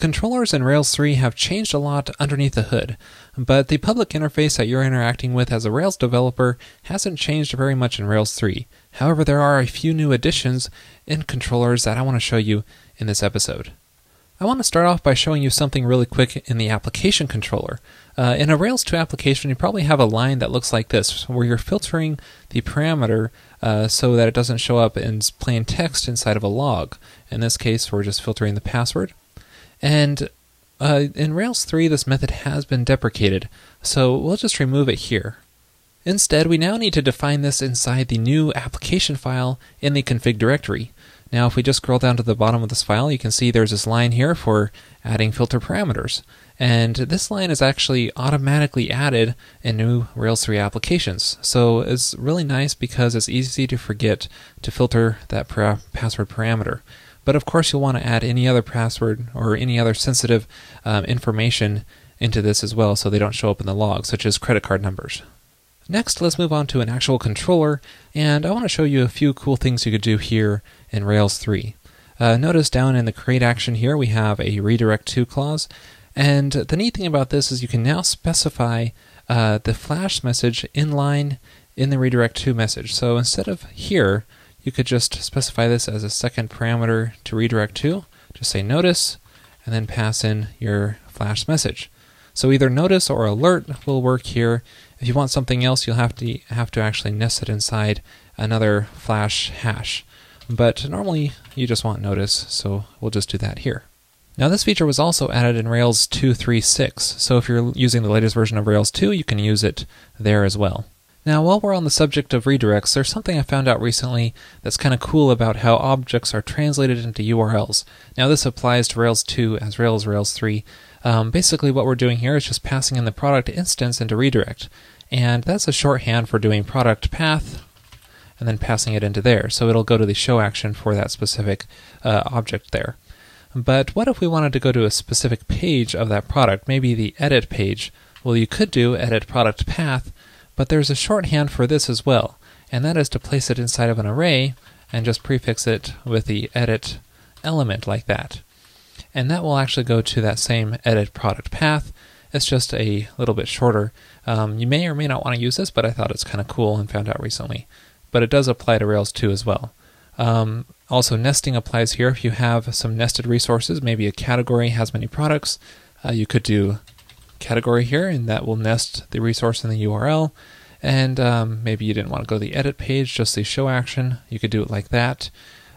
controllers in Rails 3 have changed a lot underneath the hood, but the public interface that you're interacting with as a Rails developer hasn't changed very much in Rails 3. However, there are a few new additions in controllers that I want to show you in this episode. I want to start off by showing you something really quick in the application controller. Uh, in a Rails 2 application, you probably have a line that looks like this, where you're filtering the parameter uh, so that it doesn't show up in plain text inside of a log. In this case, we're just filtering the password. And uh, in Rails 3, this method has been deprecated, so we'll just remove it here. Instead, we now need to define this inside the new application file in the config directory. Now, if we just scroll down to the bottom of this file, you can see there's this line here for adding filter parameters. And this line is actually automatically added in new Rails 3 applications. So it's really nice because it's easy to forget to filter that password parameter. But of course, you'll want to add any other password or any other sensitive um, information into this as well so they don't show up in the log, such as credit card numbers. Next, let's move on to an actual controller, and I want to show you a few cool things you could do here in Rails 3. Uh, notice down in the create action here we have a redirect to clause, and the neat thing about this is you can now specify uh, the flash message inline in the redirect to message. So instead of here, you could just specify this as a second parameter to redirect to. Just say notice, and then pass in your flash message. So either notice or alert will work here. If you want something else, you'll have to have to actually nest it inside another flash hash. But normally you just want notice, so we'll just do that here. Now this feature was also added in Rails 2.3.6, so if you're using the latest version of Rails 2, you can use it there as well. Now, while we're on the subject of redirects, there's something I found out recently that's kind of cool about how objects are translated into URLs. Now, this applies to Rails 2 as as Rails 3. Um, basically, what we're doing here is just passing in the product instance into redirect. And that's a shorthand for doing product path and then passing it into there. So it'll go to the show action for that specific uh, object there. But what if we wanted to go to a specific page of that product, maybe the edit page? Well, you could do edit product path but there's a shorthand for this as well, and that is to place it inside of an array and just prefix it with the edit element like that. And that will actually go to that same edit product path. It's just a little bit shorter. Um, you may or may not want to use this, but I thought it's kind of cool and found out recently. But it does apply to Rails 2 as well. Um, also, nesting applies here. If you have some nested resources, maybe a category has many products, uh, you could do category here, and that will nest the resource in the URL. And um, maybe you didn't want to go to the edit page, just the show action. You could do it like that.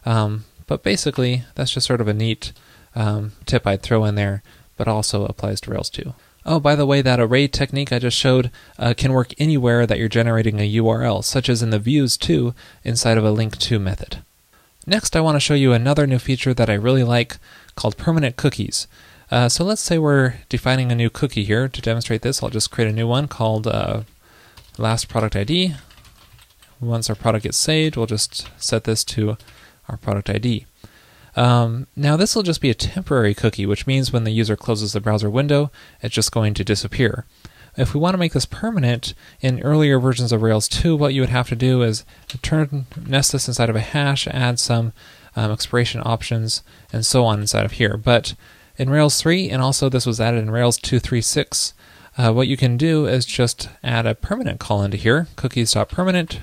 Um, but basically, that's just sort of a neat um, tip I'd throw in there, but also applies to Rails too. Oh, by the way, that array technique I just showed uh, can work anywhere that you're generating a URL, such as in the views too, inside of a link to method. Next, I want to show you another new feature that I really like called permanent cookies. Uh, so let's say we're defining a new cookie here. To demonstrate this, I'll just create a new one called uh, last product ID. Once our product gets saved, we'll just set this to our product ID. Um, now this will just be a temporary cookie, which means when the user closes the browser window, it's just going to disappear. If we want to make this permanent, in earlier versions of Rails 2, what you would have to do is turn nest this inside of a hash, add some um, expiration options, and so on inside of here. But in Rails 3, and also this was added in Rails 2.3.6. Uh, what you can do is just add a permanent call into here, cookies.permanent,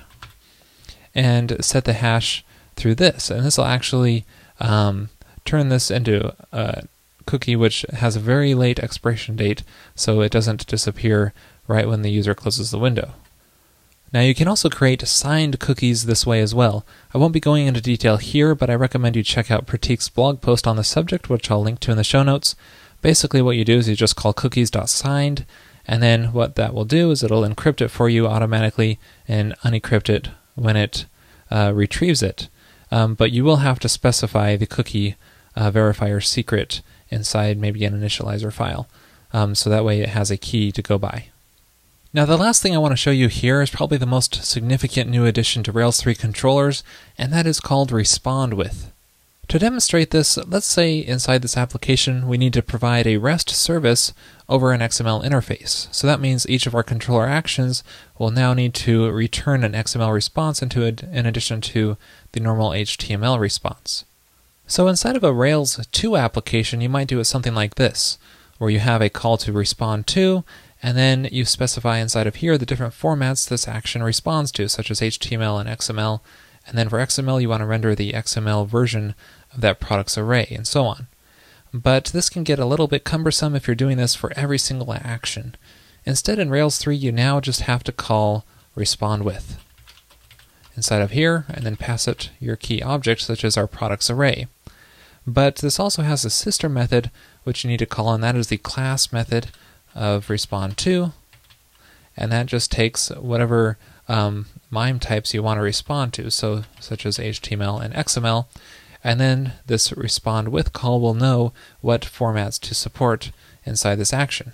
and set the hash through this. And this will actually um, turn this into a cookie which has a very late expiration date, so it doesn't disappear right when the user closes the window. Now you can also create signed cookies this way as well. I won't be going into detail here, but I recommend you check out Pratik's blog post on the subject, which I'll link to in the show notes. Basically what you do is you just call cookies.signed, and then what that will do is it'll encrypt it for you automatically and unencrypt it when it uh, retrieves it. Um, but you will have to specify the cookie uh, verifier secret inside maybe an initializer file. Um, so that way it has a key to go by. Now the last thing I want to show you here is probably the most significant new addition to Rails 3 controllers, and that is called Respond With. To demonstrate this, let's say inside this application we need to provide a REST service over an XML interface. So that means each of our controller actions will now need to return an XML response into it in addition to the normal HTML response. So inside of a Rails 2 application, you might do it something like this, where you have a call to respond to, and then you specify inside of here the different formats this action responds to, such as HTML and XML. And then for XML, you want to render the XML version of that products array, and so on. But this can get a little bit cumbersome if you're doing this for every single action. Instead, in Rails 3, you now just have to call respond with inside of here, and then pass it your key object, such as our products array. But this also has a sister method which you need to call, and that is the class method of respond to, and that just takes whatever um, MIME types you want to respond to, so such as HTML and XML, and then this respond with call will know what formats to support inside this action.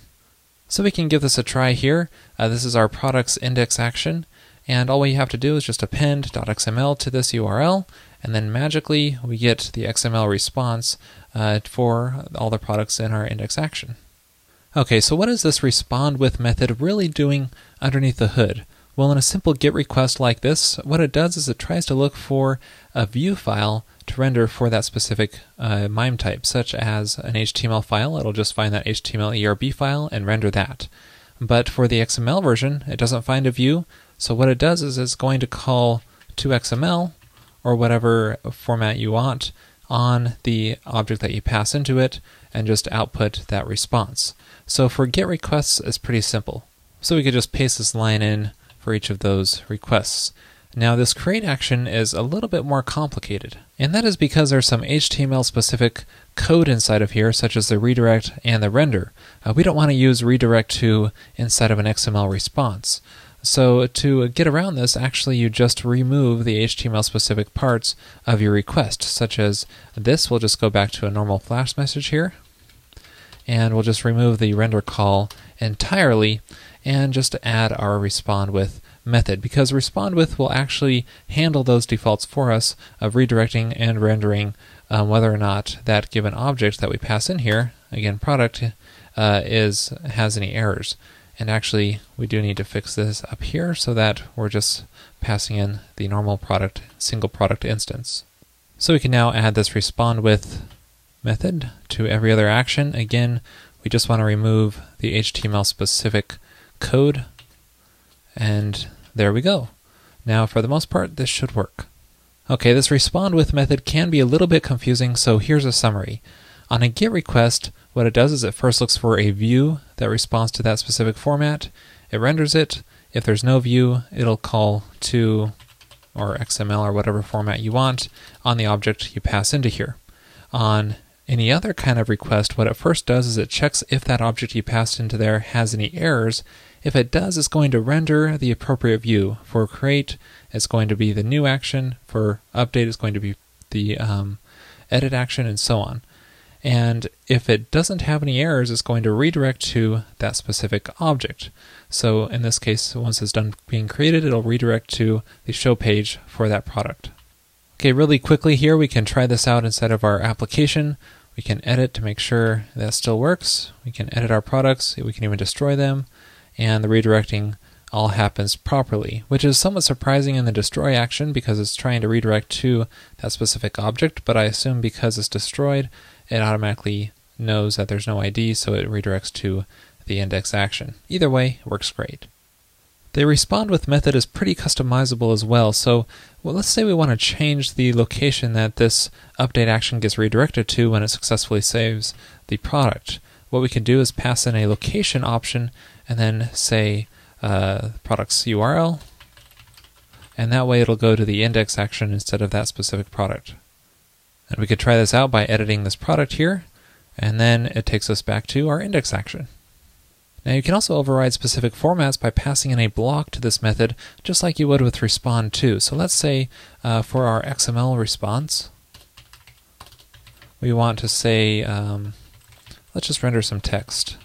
So we can give this a try here. Uh, this is our products index action, and all we have to do is just append .xml to this URL, and then magically we get the XML response uh, for all the products in our index action. Okay, so what is this respond with method really doing underneath the hood? Well, in a simple GET request like this, what it does is it tries to look for a view file to render for that specific uh, MIME type, such as an HTML file. It'll just find that HTML ERB file and render that. But for the XML version, it doesn't find a view, so what it does is it's going to call to XML or whatever format you want on the object that you pass into it and just output that response. So for GET requests, it's pretty simple. So we could just paste this line in for each of those requests. Now this create action is a little bit more complicated, and that is because there's some HTML specific code inside of here, such as the redirect and the render. Uh, we don't want to use redirect to inside of an XML response. So to get around this, actually you just remove the HTML specific parts of your request, such as this. We'll just go back to a normal flash message here, and we'll just remove the render call entirely and just add our respond with method because respond with will actually handle those defaults for us of redirecting and rendering um, whether or not that given object that we pass in here again product uh, is has any errors and actually, we do need to fix this up here so that we're just passing in the normal product, single product instance. So we can now add this respond with method to every other action. Again, we just want to remove the HTML specific code. And there we go. Now, for the most part, this should work. Okay, this respond with method can be a little bit confusing, so here's a summary. On a GET request, what it does is it first looks for a view that responds to that specific format. It renders it. If there's no view, it'll call to or XML or whatever format you want on the object you pass into here. On any other kind of request, what it first does is it checks if that object you passed into there has any errors. If it does, it's going to render the appropriate view. For create, it's going to be the new action. For update, it's going to be the um, edit action, and so on. And if it doesn't have any errors, it's going to redirect to that specific object. So in this case, once it's done being created, it'll redirect to the show page for that product. Okay, really quickly here, we can try this out instead of our application. We can edit to make sure that still works. We can edit our products. We can even destroy them. And the redirecting all happens properly, which is somewhat surprising in the destroy action because it's trying to redirect to that specific object, but I assume because it's destroyed, it automatically knows that there's no ID, so it redirects to the index action. Either way, it works great. The respond with method is pretty customizable as well. So, well, let's say we want to change the location that this update action gets redirected to when it successfully saves the product. What we can do is pass in a location option and then say uh, product's URL, and that way it'll go to the index action instead of that specific product. And we could try this out by editing this product here, and then it takes us back to our index action. Now you can also override specific formats by passing in a block to this method, just like you would with respond to. So let's say uh, for our XML response, we want to say, um, let's just render some text.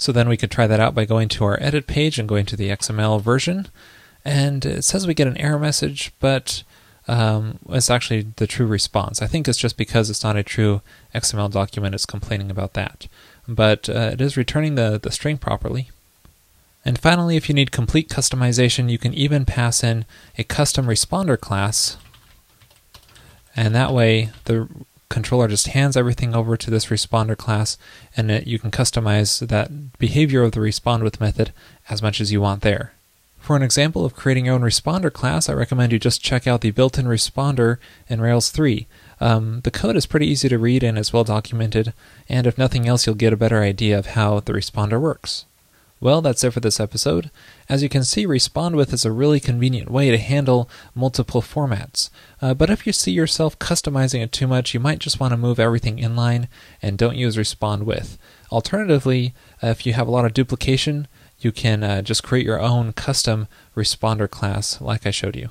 So then we could try that out by going to our edit page and going to the XML version and it says we get an error message, but um, it's actually the true response. I think it's just because it's not a true XML document, it's complaining about that. But uh, it is returning the, the string properly. And finally, if you need complete customization, you can even pass in a custom responder class. And that way, the controller just hands everything over to this responder class, and it, you can customize that behavior of the respond with method as much as you want there. For an example of creating your own responder class, I recommend you just check out the built in responder in Rails 3. Um, the code is pretty easy to read and is well documented, and if nothing else, you'll get a better idea of how the responder works. Well, that's it for this episode. As you can see, Respond With is a really convenient way to handle multiple formats. Uh, but if you see yourself customizing it too much, you might just want to move everything inline and don't use Respond With. Alternatively, if you have a lot of duplication, you can uh, just create your own custom responder class like I showed you.